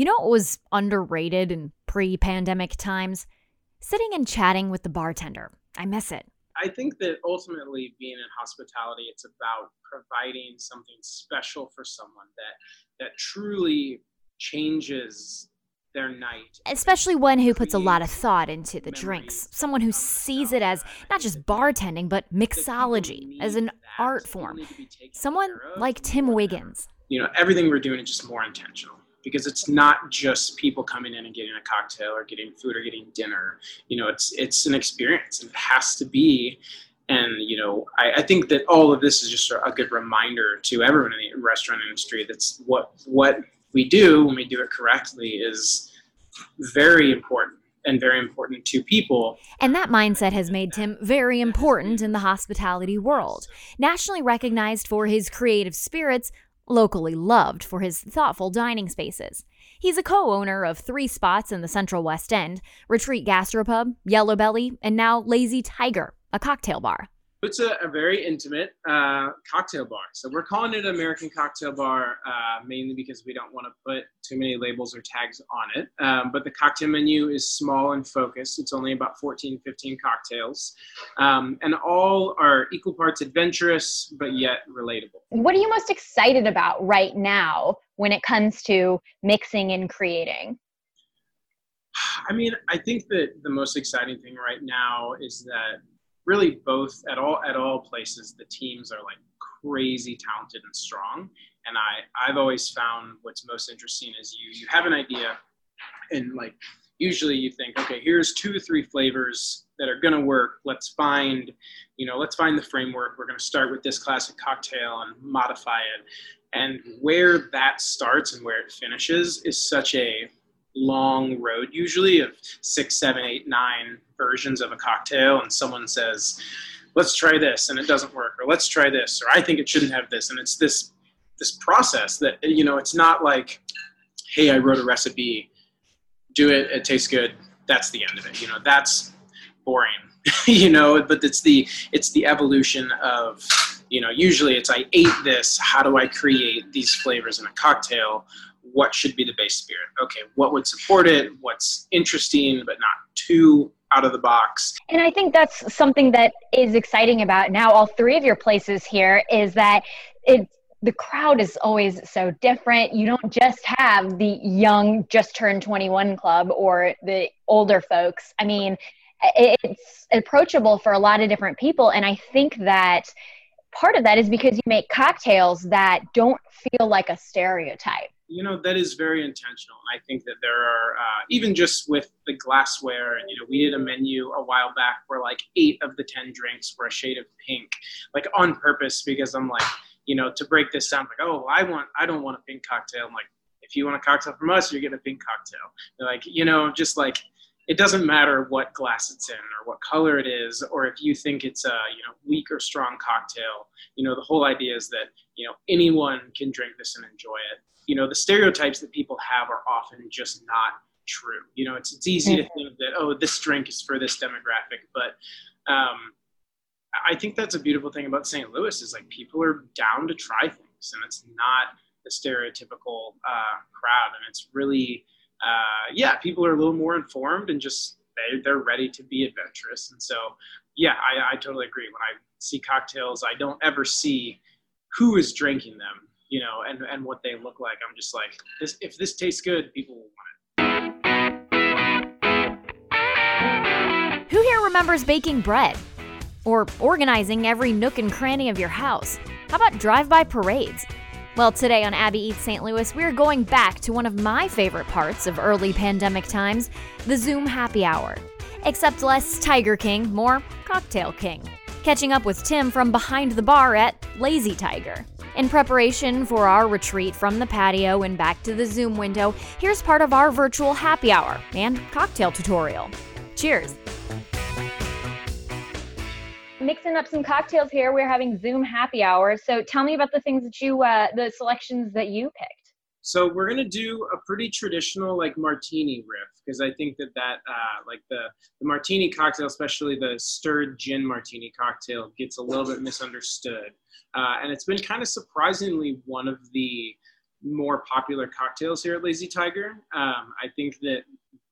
You know what was underrated in pre pandemic times? Sitting and chatting with the bartender. I miss it. I think that ultimately being in hospitality, it's about providing something special for someone that that truly changes their night. Especially one who puts a lot of thought into the drinks. Someone who sees it as not just bartending, but mixology, as an art form. Someone like Tim Wiggins. You know, everything we're doing is just more intentional because it's not just people coming in and getting a cocktail or getting food or getting dinner. You know, it's it's an experience and it has to be. And you know, I, I think that all of this is just a good reminder to everyone in the restaurant industry that's what what we do when we do it correctly is very important and very important to people. And that mindset has made Tim very important in the hospitality world. Nationally recognized for his creative spirits, locally loved for his thoughtful dining spaces. He's a co owner of three spots in the Central West End Retreat Gastropub, Yellow Belly, and now Lazy Tiger, a cocktail bar. It's a, a very intimate uh, cocktail bar. So we're calling it American Cocktail Bar uh, mainly because we don't want to put too many labels or tags on it. Um, but the cocktail menu is small and focused. It's only about 14, 15 cocktails. Um, and all are equal parts adventurous, but yet relatable. What are you most excited about right now when it comes to mixing and creating? I mean, I think that the most exciting thing right now is that really both at all at all places the teams are like crazy talented and strong. And i i've always found what's most interesting is you you have an idea and like usually you think okay here's two or three flavors that are going to work. Let's find you know let's find the framework. We're going to start with this classic cocktail and modify it. And where that starts and where it finishes is such a long road usually of six seven eight nine versions of a cocktail and someone says let's try this and it doesn't work or let's try this or i think it shouldn't have this and it's this this process that you know it's not like hey i wrote a recipe do it it tastes good that's the end of it you know that's boring you know but it's the it's the evolution of you know usually it's i ate this how do i create these flavors in a cocktail what should be the base spirit okay what would support it what's interesting but not too out of the box and i think that's something that is exciting about now all three of your places here is that it the crowd is always so different. You don't just have the young, just turned 21 club or the older folks. I mean, it's approachable for a lot of different people. And I think that part of that is because you make cocktails that don't feel like a stereotype. You know that is very intentional and i think that there are uh, even just with the glassware and you know we did a menu a while back where like eight of the ten drinks were a shade of pink like on purpose because i'm like you know to break this down like oh i want i don't want a pink cocktail. I'm like if you want a cocktail from us you're getting a pink cocktail. They're like you know just like it doesn't matter what glass it's in or what color it is or if you think it's a you know weak or strong cocktail you know the whole idea is that you know anyone can drink this and enjoy it. You know the stereotypes that people have are often just not true. You know it's, it's easy to think that oh this drink is for this demographic but um, i think that's a beautiful thing about st louis is like people are down to try things and it's not the stereotypical uh, crowd and it's really uh, yeah people are a little more informed and just they, they're ready to be adventurous and so yeah I, I totally agree when i see cocktails i don't ever see who is drinking them you know, and and what they look like. I'm just like, this, if this tastes good, people will want it. Who here remembers baking bread? Or organizing every nook and cranny of your house? How about drive-by parades? Well, today on Abby Eats St. Louis, we're going back to one of my favorite parts of early pandemic times the Zoom happy hour. Except less Tiger King, more Cocktail King. Catching up with Tim from behind the bar at Lazy Tiger. In preparation for our retreat from the patio and back to the Zoom window, here's part of our virtual happy hour and cocktail tutorial. Cheers! Mixing up some cocktails here. We're having Zoom happy hour. So tell me about the things that you, uh, the selections that you picked. So we're gonna do a pretty traditional like martini riff because I think that that uh, like the the martini cocktail, especially the stirred gin martini cocktail, gets a little bit misunderstood. Uh, and it's been kind of surprisingly one of the more popular cocktails here at Lazy Tiger. Um, I think that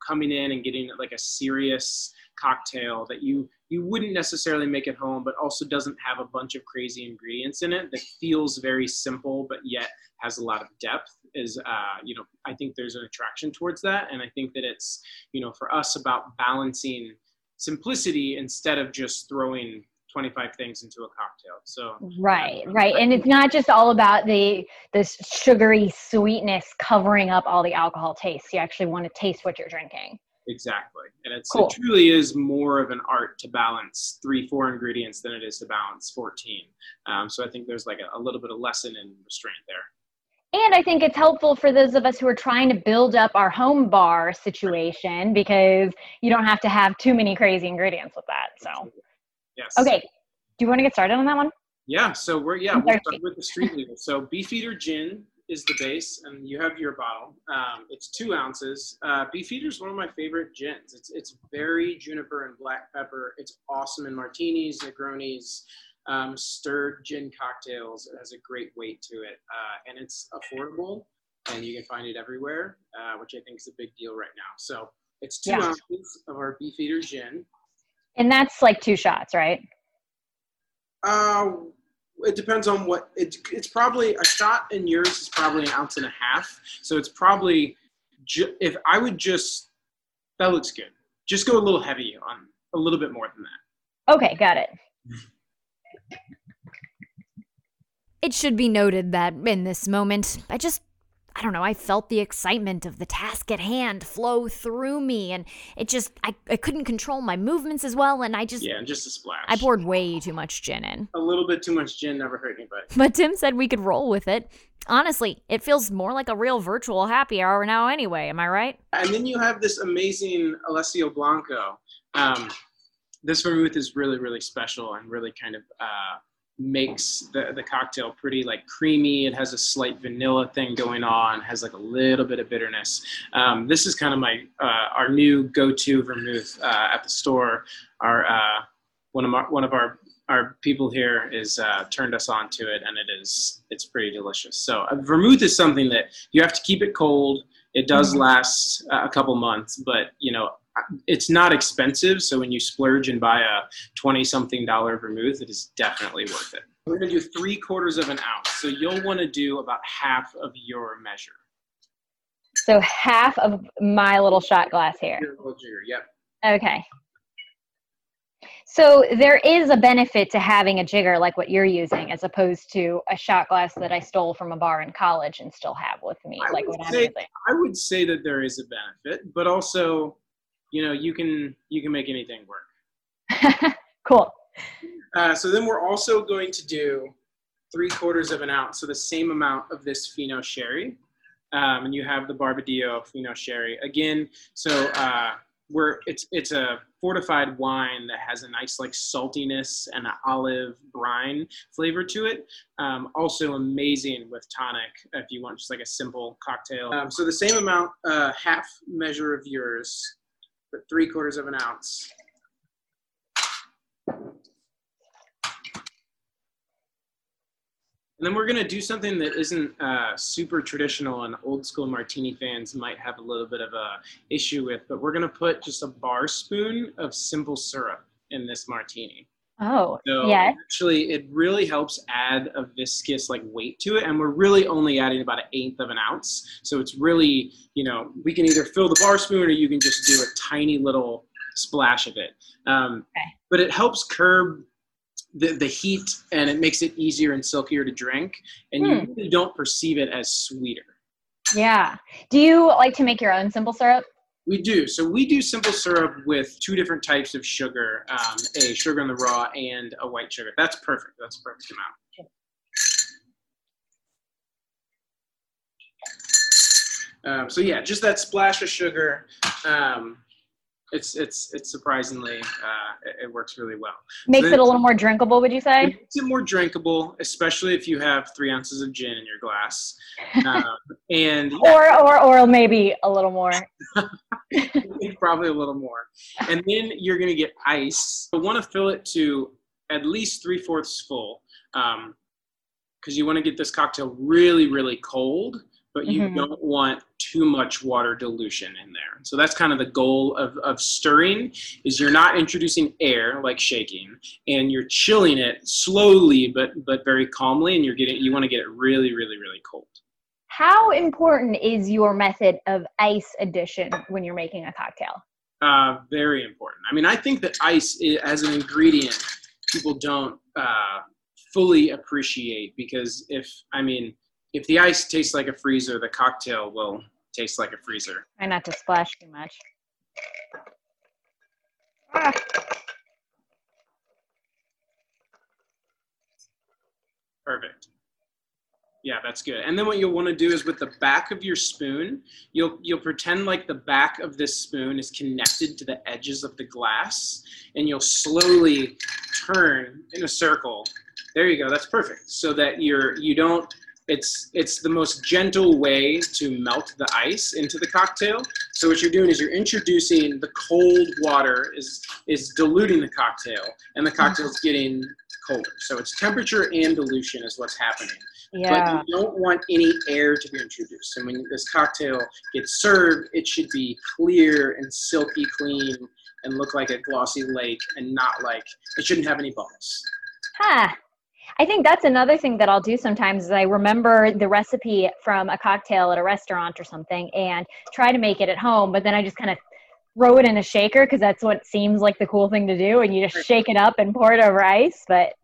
coming in and getting like a serious cocktail that you you wouldn't necessarily make at home, but also doesn't have a bunch of crazy ingredients in it that feels very simple, but yet has a lot of depth. Is uh, you know I think there's an attraction towards that, and I think that it's you know for us about balancing simplicity instead of just throwing 25 things into a cocktail. So right, right, and it's not just all about the this sugary sweetness covering up all the alcohol taste. You actually want to taste what you're drinking. Exactly, and it's cool. it truly is more of an art to balance three, four ingredients than it is to balance 14. Um, so I think there's like a, a little bit of lesson in restraint there. And I think it's helpful for those of us who are trying to build up our home bar situation because you don't have to have too many crazy ingredients with that. So, yes. Okay. Do you want to get started on that one? Yeah. So we're yeah we'll start with the street legal. So Beefeater gin is the base, and you have your bottle. Um, it's two ounces. Uh, Beefeater is one of my favorite gins. It's it's very juniper and black pepper. It's awesome in martinis, Negronis um, stirred gin cocktails. It has a great weight to it, uh, and it's affordable, and you can find it everywhere, uh, which I think is a big deal right now. So it's two yeah. ounces of our Beefeater gin, and that's like two shots, right? Uh, it depends on what it, it's probably a shot in yours is probably an ounce and a half. So it's probably ju- if I would just that looks good. Just go a little heavy on a little bit more than that. Okay, got it. It should be noted that in this moment, I just, I don't know, I felt the excitement of the task at hand flow through me, and it just, I, I couldn't control my movements as well, and I just. Yeah, just a splash. I poured way too much gin in. A little bit too much gin never hurt anybody. But Tim said we could roll with it. Honestly, it feels more like a real virtual happy hour now, anyway. Am I right? And then you have this amazing Alessio Blanco. Um, this vermouth is really, really special and really kind of uh, makes the, the cocktail pretty like creamy. It has a slight vanilla thing going on, has like a little bit of bitterness. Um, this is kind of my uh, our new go-to vermouth uh, at the store. Our uh, one of our one of our our people here is uh, turned us on to it, and it is it's pretty delicious. So uh, vermouth is something that you have to keep it cold. It does mm-hmm. last a couple months, but you know it's not expensive. So when you splurge and buy a 20 something dollar vermouth, it is definitely worth it. We're going to do three quarters of an ounce. So you'll want to do about half of your measure. So half of my little shot glass here. Your little jigger, yep. Okay. So there is a benefit to having a jigger like what you're using, as opposed to a shot glass that I stole from a bar in college and still have with me, I like what I'm using. I would say that there is a benefit, but also you know you can you can make anything work. Cool. Uh, so then we're also going to do three quarters of an ounce so the same amount of this fino sherry. Um, and you have the barbadillo fino sherry. Again so uh, we're it's it's a fortified wine that has a nice like saltiness and an olive brine flavor to it. Um, also amazing with tonic if you want just like a simple cocktail. Um, so the same amount uh, half measure of yours but three quarters of an ounce. And then we're to do something that isn't uh, super traditional and old school martini fans might have a little bit of a issue with, but we're to put just a bar spoon of simple syrup in this martini. Oh, so yeah. Actually, it really helps add a viscous like weight to it, and we're really only adding about an eighth of an ounce. So it's really, you know, we can either fill the bar spoon or you can just do a tiny little splash of it. Um, okay. But it helps curb the, the heat, and it makes it easier and silkier to drink, and hmm. you really don't perceive it as sweeter. Yeah. Do you like to make your own simple syrup? We do. So we do simple syrup with two different types of sugar, um, a sugar in the raw and a white sugar. That's perfect. That's a perfect amount. Um, so yeah, just that splash of sugar. Um, it's it's it's surprisingly uh, it, it, works really well. Makes it a little more drinkable, would you say? It makes it more drinkable, especially if you have three ounces of gin in your glass, um, and yeah. or or or maybe a little more. probably a little more, and then you're gonna get ice. You want to fill it to at least three fourths full, because um, you want to get this cocktail really really cold but you mm-hmm. don't want too much water dilution in there. So that's kind of the goal of, of stirring is you're not introducing air like shaking and you're chilling it slowly but but very calmly and you're getting you want to get it really really really cold. How important is your method of ice addition when you're making a cocktail? Uh, very important. I mean, I think that ice as an ingredient, people don't uh, fully appreciate because if I mean if the ice tastes like a freezer, the cocktail will taste like a freezer. Try not to splash too much. Ah. Perfect. Yeah, that's good. And then what you'll want to do is with the back of your spoon, you'll you'll pretend like the back of this spoon is connected to the edges of the glass, and you'll slowly turn in a circle. There you go. That's perfect. So that you're you don't it's it's the most gentle way to melt the ice into the cocktail. So what you're doing is you're introducing the cold water is is diluting the cocktail, and the cocktail is mm-hmm. getting colder. So it's temperature and dilution is what's happening. Yeah. But you don't want any air to be introduced. And when this cocktail gets served, it should be clear and silky clean and look like a glossy lake and not like it shouldn't have any bubbles. Huh. I think that's another thing that I'll do sometimes is I remember the recipe from a cocktail at a restaurant or something and try to make it at home, but then I just kind of throw it in a shaker because that's what seems like the cool thing to do and you just shake it up and pour it over ice. But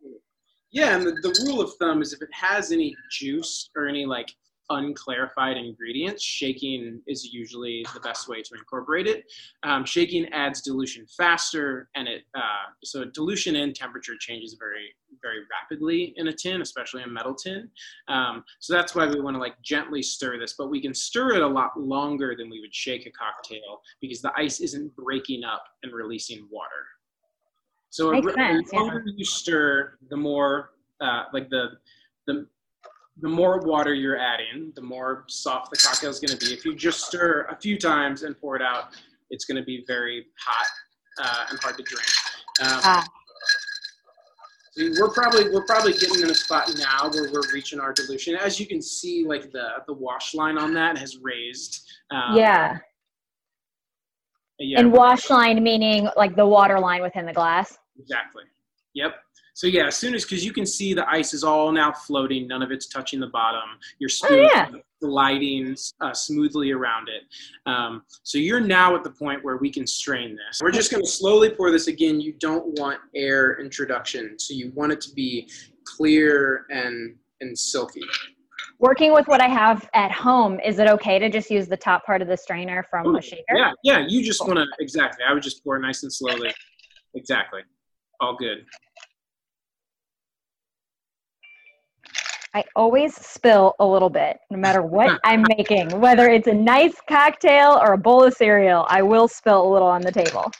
yeah, and the, the rule of thumb is if it has any juice or any like unclarified ingredients, shaking is usually the best way to incorporate it. Um, shaking adds dilution faster, and it uh, so dilution and temperature changes very very rapidly in a tin, especially a metal tin. Um, so that's why we want to like gently stir this, but we can stir it a lot longer than we would shake a cocktail because the ice isn't breaking up and releasing water. So Makes sense, the longer yeah. you stir, the more uh, like the the the more water you're adding, the more soft the cocktail is going to be. If you just stir a few times and pour it out, it's going to be very hot uh, and hard to drink. Um, ah. We're probably we're probably getting in a spot now where we're reaching our dilution. As you can see, like the the wash line on that has raised. Um, yeah. Yeah. And wash line meaning like the water line within the glass. Exactly. Yep. So yeah, as soon as because you can see the ice is all now floating, none of it's touching the bottom. Your oh, spoon oh, yeah. gliding uh, smoothly around it. Um, so you're now at the point where we can strain this. We're just going to slowly pour this again. You don't want air introduction, so you want it to be clear and and silky. Working with what I have at home, is it okay to just use the top part of the strainer from Ooh, a shaker? Yeah, yeah. You just want to exactly. I would just pour nice and slowly. Exactly. All good. I always spill a little bit, no matter what I'm making. Whether it's a nice cocktail or a bowl of cereal, I will spill a little on the table.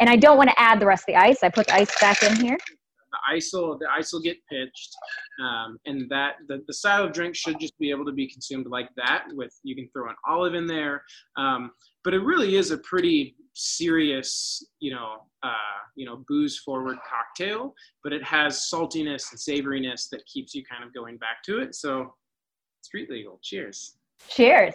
And I don't want to add the rest of the ice. I put the ice back in here. The ice will the ice will get pitched, um, and that the, the style of drink should just be able to be consumed like that. With you can throw an olive in there, um, but it really is a pretty serious, you know, uh, you know, booze forward cocktail, but it has saltiness and savoriness that keeps you kind of going back to it. So, street legal. Cheers. Cheers.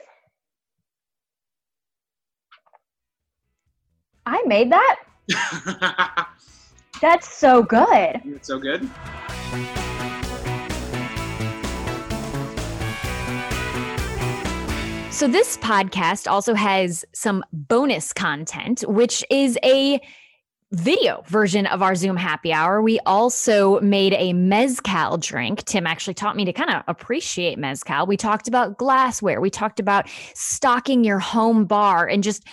I made that. That's so good. It's so good. So, this podcast also has some bonus content, which is a video version of our Zoom happy hour. We also made a Mezcal drink. Tim actually taught me to kind of appreciate Mezcal. We talked about glassware, we talked about stocking your home bar and just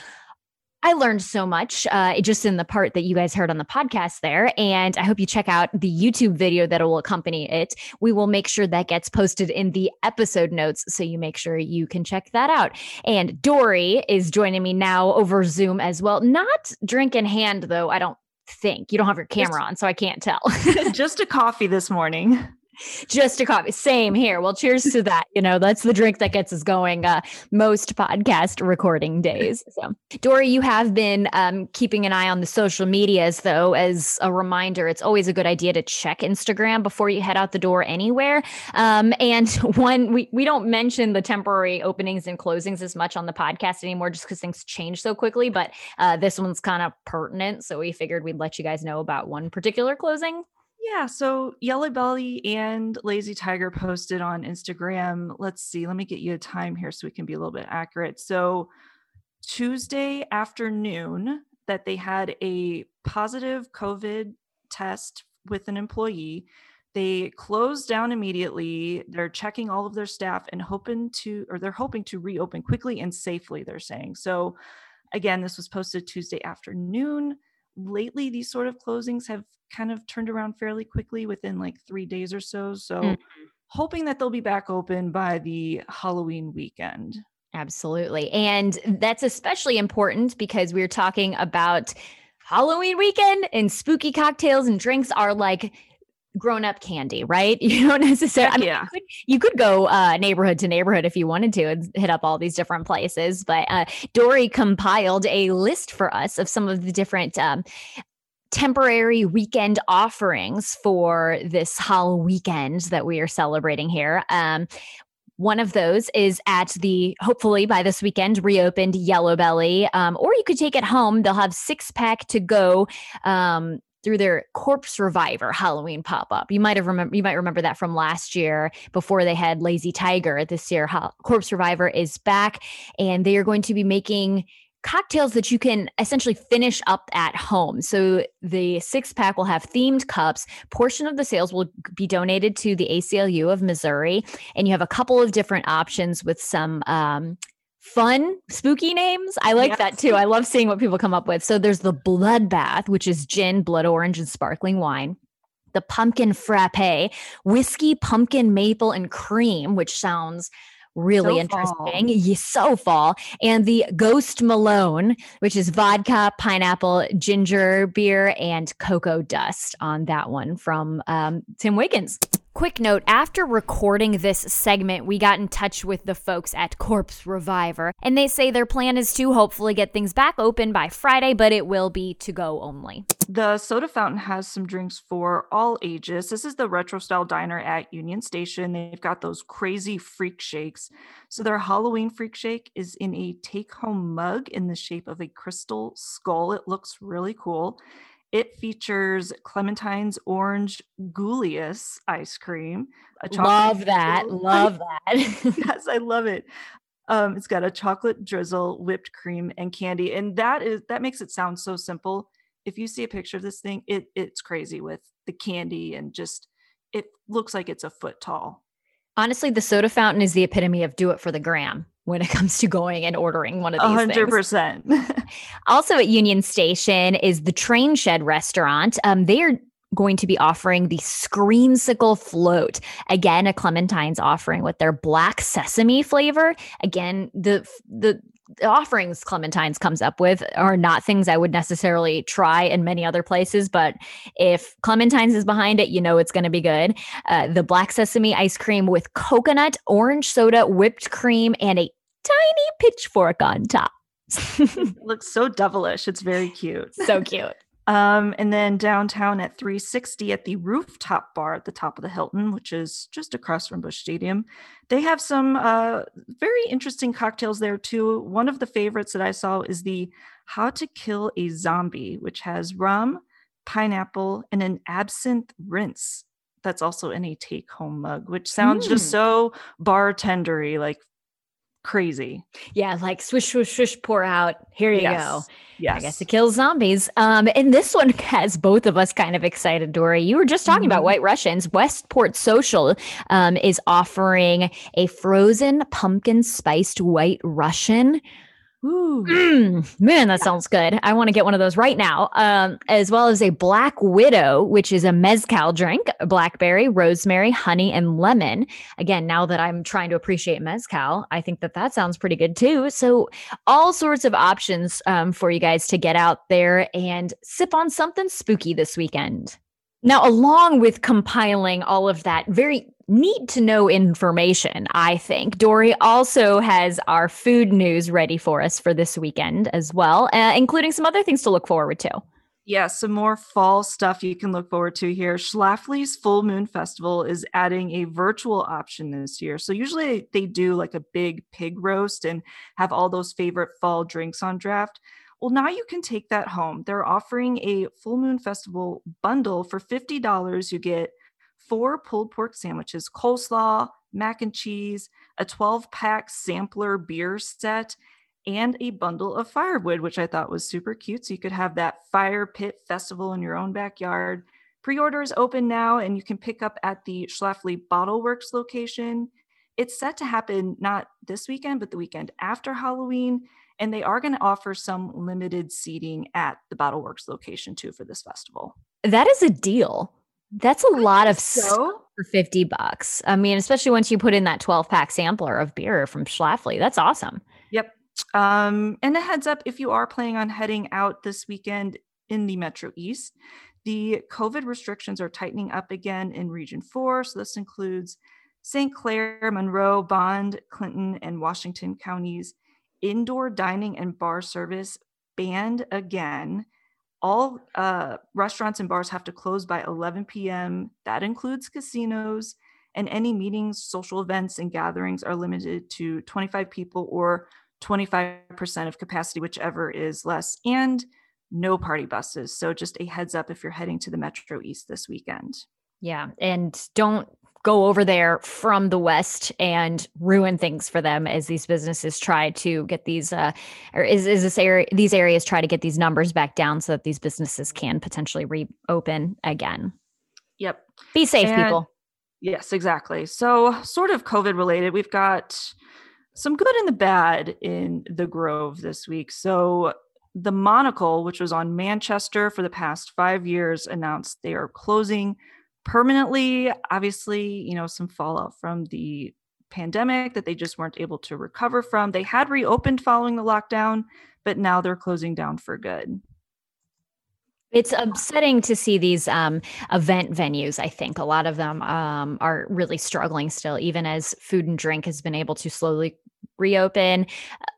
I learned so much uh, just in the part that you guys heard on the podcast there. And I hope you check out the YouTube video that will accompany it. We will make sure that gets posted in the episode notes. So you make sure you can check that out. And Dory is joining me now over Zoom as well. Not drink in hand, though, I don't think. You don't have your camera on, so I can't tell. just a coffee this morning. Just a coffee. Same here. Well, cheers to that. You know, that's the drink that gets us going uh, most podcast recording days. So, Dory, you have been um, keeping an eye on the social medias, though. As a reminder, it's always a good idea to check Instagram before you head out the door anywhere. Um, and one, we, we don't mention the temporary openings and closings as much on the podcast anymore just because things change so quickly. But uh, this one's kind of pertinent. So, we figured we'd let you guys know about one particular closing. Yeah, so Yellow Belly and Lazy Tiger posted on Instagram. Let's see, let me get you a time here so we can be a little bit accurate. So Tuesday afternoon that they had a positive COVID test with an employee. They closed down immediately. They're checking all of their staff and hoping to, or they're hoping to reopen quickly and safely, they're saying. So again, this was posted Tuesday afternoon lately these sort of closings have kind of turned around fairly quickly within like three days or so. So mm-hmm. hoping that they'll be back open by the Halloween weekend. Absolutely. And that's especially important because we're talking about Halloween weekend and spooky cocktails and drinks are like grown up candy, right? You don't necessarily, I mean, yeah. you, could, you could go uh, neighborhood to neighborhood if you wanted to and hit up all these different places. But uh, Dory compiled a list for us of some of the different um, temporary weekend offerings for this Halloween weekend that we are celebrating here. Um, one of those is at the hopefully by this weekend reopened Yellow Belly, um, or you could take it home. They'll have six pack to go um, through their Corpse Reviver Halloween pop up. You might have remember you might remember that from last year before they had Lazy Tiger. This year, Corpse Reviver is back, and they are going to be making cocktails that you can essentially finish up at home. So the six pack will have themed cups. Portion of the sales will be donated to the ACLU of Missouri, and you have a couple of different options with some um, fun, spooky names. I like that too. I love seeing what people come up with. So there's the Bloodbath, which is gin, blood orange, and sparkling wine the pumpkin frappe, whiskey, pumpkin, maple, and cream, which sounds really so interesting. Yes, so fall. And the Ghost Malone, which is vodka, pineapple, ginger beer, and cocoa dust on that one from um, Tim Wiggins. Quick note after recording this segment, we got in touch with the folks at Corpse Reviver, and they say their plan is to hopefully get things back open by Friday, but it will be to go only. The soda fountain has some drinks for all ages. This is the retro style diner at Union Station. They've got those crazy freak shakes. So, their Halloween freak shake is in a take home mug in the shape of a crystal skull. It looks really cool. It features Clementine's orange Ghoulius ice cream. love that. Love that. yes, I love it. Um, it's got a chocolate drizzle, whipped cream, and candy, and that is that makes it sound so simple. If you see a picture of this thing, it it's crazy with the candy and just it looks like it's a foot tall. Honestly, the soda fountain is the epitome of do it for the gram when it comes to going and ordering one of these 100%. Things. also at Union Station is the Train Shed restaurant. Um, they are going to be offering the Screamsicle float. Again, a Clementine's offering with their black sesame flavor. Again, the the the offerings Clementine's comes up with are not things I would necessarily try in many other places, but if Clementine's is behind it, you know it's going to be good. Uh, the black sesame ice cream with coconut, orange soda, whipped cream, and a tiny pitchfork on top. looks so devilish. It's very cute. So cute. Um, and then downtown at 360 at the rooftop bar at the top of the Hilton, which is just across from Busch Stadium, they have some uh, very interesting cocktails there too. One of the favorites that I saw is the How to Kill a Zombie, which has rum, pineapple, and an absinthe rinse. That's also in a take home mug, which sounds mm. just so bartendery, like crazy. Yeah, like swish, swish, swish, pour out. Here you yes. go. Yes. I guess it kills zombies. Um, and this one has both of us kind of excited, Dory. You were just talking mm-hmm. about White Russians. Westport Social um, is offering a frozen pumpkin spiced White Russian Mm, man, that yeah. sounds good. I want to get one of those right now. Um, as well as a Black Widow, which is a mezcal drink, blackberry, rosemary, honey, and lemon. Again, now that I'm trying to appreciate mezcal, I think that that sounds pretty good too. So, all sorts of options um, for you guys to get out there and sip on something spooky this weekend. Now, along with compiling all of that very neat to know information, I think, Dory also has our food news ready for us for this weekend as well, uh, including some other things to look forward to. Yeah, some more fall stuff you can look forward to here. Schlafly's Full Moon Festival is adding a virtual option this year. So usually they do like a big pig roast and have all those favorite fall drinks on draft. Well, now you can take that home. They're offering a Full Moon Festival bundle for $50. You get four pulled pork sandwiches, coleslaw, mac and cheese, a 12 pack sampler beer set, and a bundle of firewood, which I thought was super cute. So you could have that fire pit festival in your own backyard. Pre order is open now, and you can pick up at the Schlafly Bottle Works location. It's set to happen not this weekend, but the weekend after Halloween. And they are going to offer some limited seating at the Bottle Works location too for this festival. That is a deal. That's a lot of so for 50 bucks. I mean, especially once you put in that 12 pack sampler of beer from Schlafly. That's awesome. Yep. Um, and a heads up if you are planning on heading out this weekend in the Metro East, the COVID restrictions are tightening up again in Region 4. So this includes St. Clair, Monroe, Bond, Clinton, and Washington counties. Indoor dining and bar service banned again. All uh, restaurants and bars have to close by 11 p.m. That includes casinos. And any meetings, social events, and gatherings are limited to 25 people or 25% of capacity, whichever is less, and no party buses. So just a heads up if you're heading to the Metro East this weekend. Yeah. And don't go over there from the west and ruin things for them as these businesses try to get these uh or is, is this area these areas try to get these numbers back down so that these businesses can potentially reopen again. Yep. Be safe and, people. Yes exactly. So sort of covid related we've got some good and the bad in the Grove this week. So, the Monocle, which was on Manchester for the past five years, announced they are closing permanently. Obviously, you know, some fallout from the pandemic that they just weren't able to recover from. They had reopened following the lockdown, but now they're closing down for good. It's upsetting to see these um, event venues. I think a lot of them um, are really struggling still, even as food and drink has been able to slowly reopen.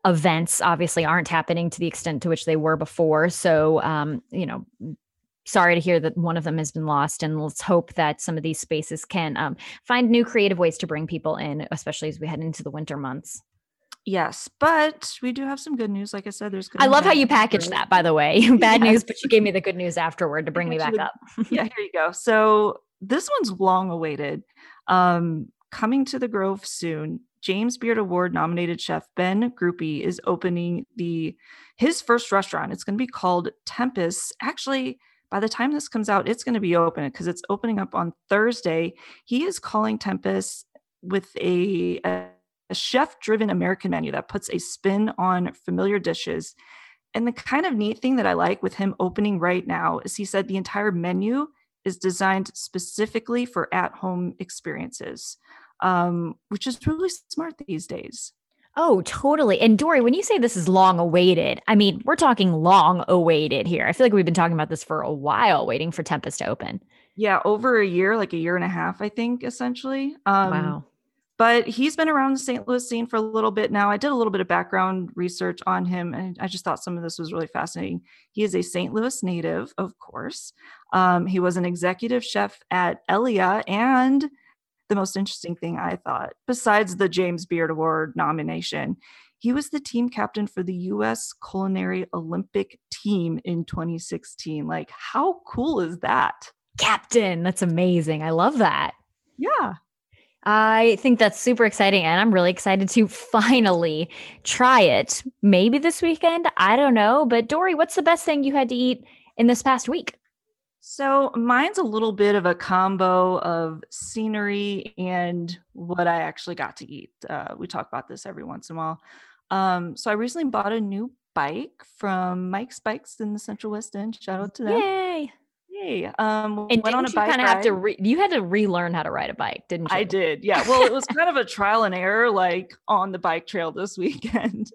Events obviously aren't happening to the extent to which they were before. So, um, you know, sorry to hear that one of them has been lost and let's hope that some of these spaces can um, find new creative ways to bring people in especially as we head into the winter months yes but we do have some good news like i said there's good i love how you packaged that by the way bad yes. news but you gave me the good news afterward to bring me back up yeah here you go so this one's long awaited um, coming to the grove soon James Beard Award nominated chef Ben Grupe is opening the his first restaurant. It's going to be called Tempus. Actually, by the time this comes out, it's going to be open because it's opening up on Thursday. He is calling Tempus with a, a, a chef driven American menu that puts a spin on familiar dishes. And the kind of neat thing that I like with him opening right now is he said the entire menu is designed specifically for at home experiences um, which is really smart these days. Oh, totally. And Dory, when you say this is long awaited, I mean, we're talking long awaited here. I feel like we've been talking about this for a while, waiting for Tempus to open. Yeah, over a year, like a year and a half, I think, essentially. Um, wow. But he's been around the St. Louis scene for a little bit now. I did a little bit of background research on him, and I just thought some of this was really fascinating. He is a St. Louis native, of course. Um, he was an executive chef at Elaia and the most interesting thing I thought, besides the James Beard Award nomination. He was the team captain for the US Culinary Olympic team in 2016. Like, how cool is that? Captain, that's amazing. I love that. Yeah. I think that's super exciting. And I'm really excited to finally try it. Maybe this weekend. I don't know. But Dory, what's the best thing you had to eat in this past week? So mine's a little bit of a combo of scenery and what I actually got to eat. Uh, we talk about this every once in a while. Um, so I recently bought a new bike from Mike's Bikes in the Central West End. Shout out to them. Yay! Yay. Um, and went on a you bike kind of have to re- you had to relearn how to ride a bike, didn't you? I did. Yeah. Well, it was kind of a trial and error, like on the bike trail this weekend.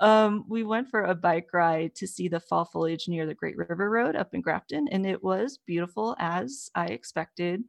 Um, we went for a bike ride to see the fall foliage near the Great River Road up in Grafton, and it was beautiful as I expected.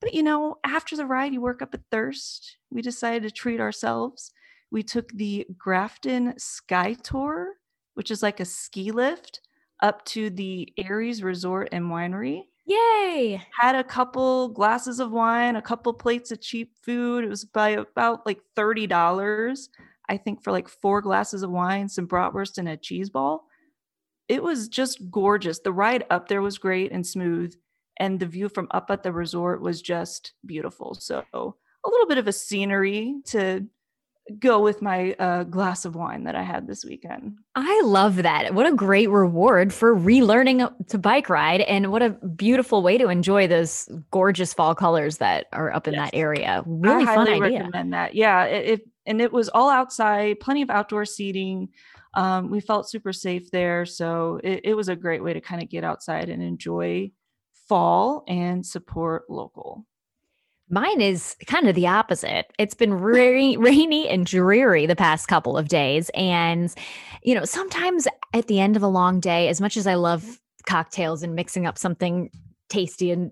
But you know, after the ride, you work up a thirst. We decided to treat ourselves. We took the Grafton Sky Tour, which is like a ski lift up to the Aerie's Resort and Winery Yay! had a couple glasses of wine, a couple plates of cheap food. It was by about like $30, I think, for like four glasses of wine, some bratwurst, and a cheese ball. It was just gorgeous. The ride up there was great and smooth, and the view from up at the resort was just beautiful. So, a little bit of a scenery to go with my uh, glass of wine that I had this weekend. I love that. What a great reward for relearning to bike ride, and what a beautiful way to enjoy those gorgeous fall colors that are up in Yes. that area. Really I fun highly idea. recommend that. Yeah, it, it and it was all outside, plenty of outdoor seating. Um, we felt super safe there, so it, it was a great way to kind of get outside and enjoy fall and support local. Mine is kind of the opposite. It's been ra- rainy and dreary the past couple of days. And, you know, sometimes at the end of a long day, as much as I love cocktails and mixing up something tasty and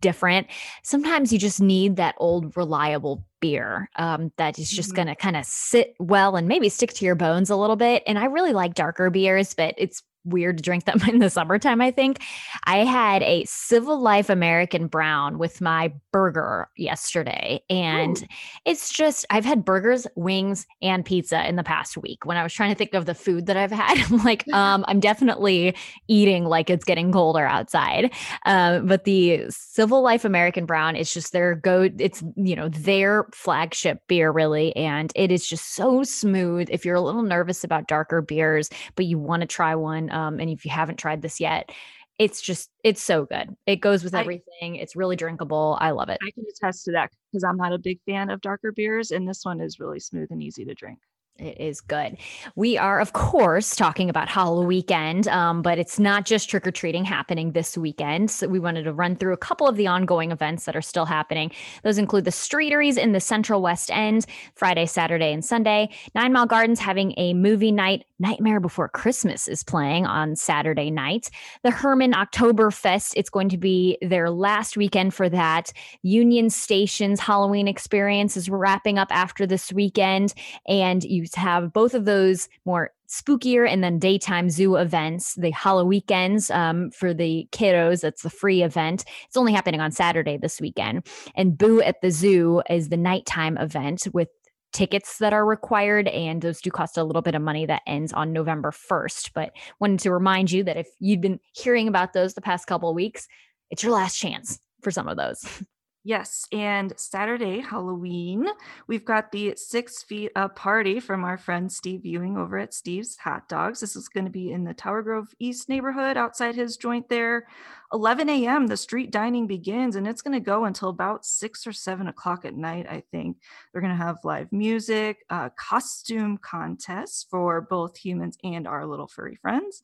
different, sometimes you just need that old reliable beer um, that is just Mhm. going to kind of sit well and maybe stick to your bones a little bit. And I really like darker beers, but it's weird to drink them in the summertime, I think. I had a Civil Life American Brown with my burger yesterday. And Ooh. it's just, I've had burgers, wings, and pizza in the past week. When I was trying to think of the food that I've had, I'm like, um, I'm definitely eating like it's getting colder outside. Uh, but the Civil Life American Brown is just their go, it's, you know, their flagship beer, really. And it is just so smooth. If you're a little nervous about darker beers, but you want to try one, um, and if you haven't tried this yet, it's just it's so good. It goes with I- everything. It's really drinkable. I love it. I can attest to that because I'm not a big fan of darker beers, and this one is really smooth and easy to drink. It is good. We are, of course, talking about Halloween weekend, um, but it's not just trick or treating happening this weekend. So we wanted to run through a couple of the ongoing events that are still happening. Those include the Streeteries in the Central West End, Friday, Saturday, and Sunday. Nine Mile Gardens having a movie night. Nightmare Before Christmas is playing on Saturday night. The Hermann Oktoberfest, it's going to be their last weekend for that. Union Station's Halloween experience is wrapping up after this weekend and you have both of those more spookier and then daytime zoo events the hollow weekends um, for the kiddos that's the free event. It's only happening on saturday this weekend. And boo at the zoo is the nighttime event with tickets that are required and those do cost a little bit of money that ends on november 1st but wanted to remind you that if you've been hearing about those the past couple of weeks it's your last chance for some of those Yes, and Saturday, Halloween, we've got the Six Feet Up party from our friend Steve Ewing over at Steve's Hot Dogs. This is going to be in the Tower Grove East neighborhood outside his joint there. 11 a.m., the street dining begins, and it's going to go until about six or seven o'clock at night, I think. They're going to have live music, uh, costume contests for both humans and our little furry friends,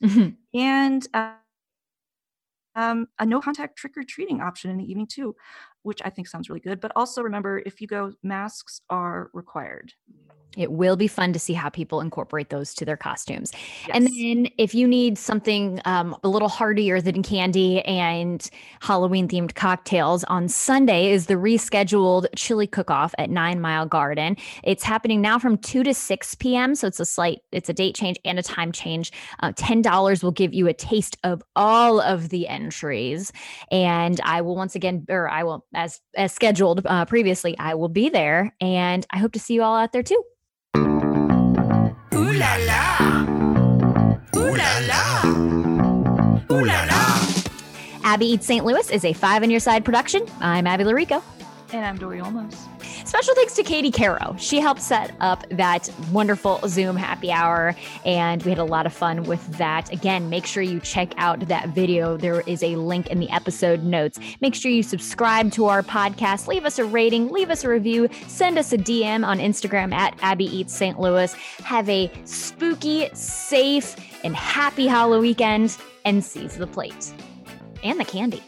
and uh, um, a no contact trick or treating option in the evening too, which I think sounds really good. But also remember, if you go, masks are required. It will be fun to see how people incorporate those to their costumes. And then if you need something um, a little heartier than candy and Halloween themed cocktails, on Sunday is the rescheduled chili cook off at Nine Mile Garden. It's happening now from 2 to 6 p.m. So it's a slight, it's a date change and a time change. Uh, $10 will give you a taste of all of the entries. And I will once again, or I will, as, as scheduled uh, previously, I will be there. And I hope to see you all out there too. Ooh la la. Ooh la la. Ooh la la. Abby Eats St. Louis is a five on your side production. I'm Abby Llorico. And I'm Dory Olmos. Special thanks to Katie Caro. She helped set up that wonderful Zoom happy hour, and we had a lot of fun with that. Again, make sure you check out that video. There is a link in the episode notes. Make sure you subscribe to our podcast, leave us a rating, leave us a review, send us a DM on Instagram at Abby Eats St. Louis. Have a spooky, safe, and happy Halloween weekend, and seize the plate and the candy.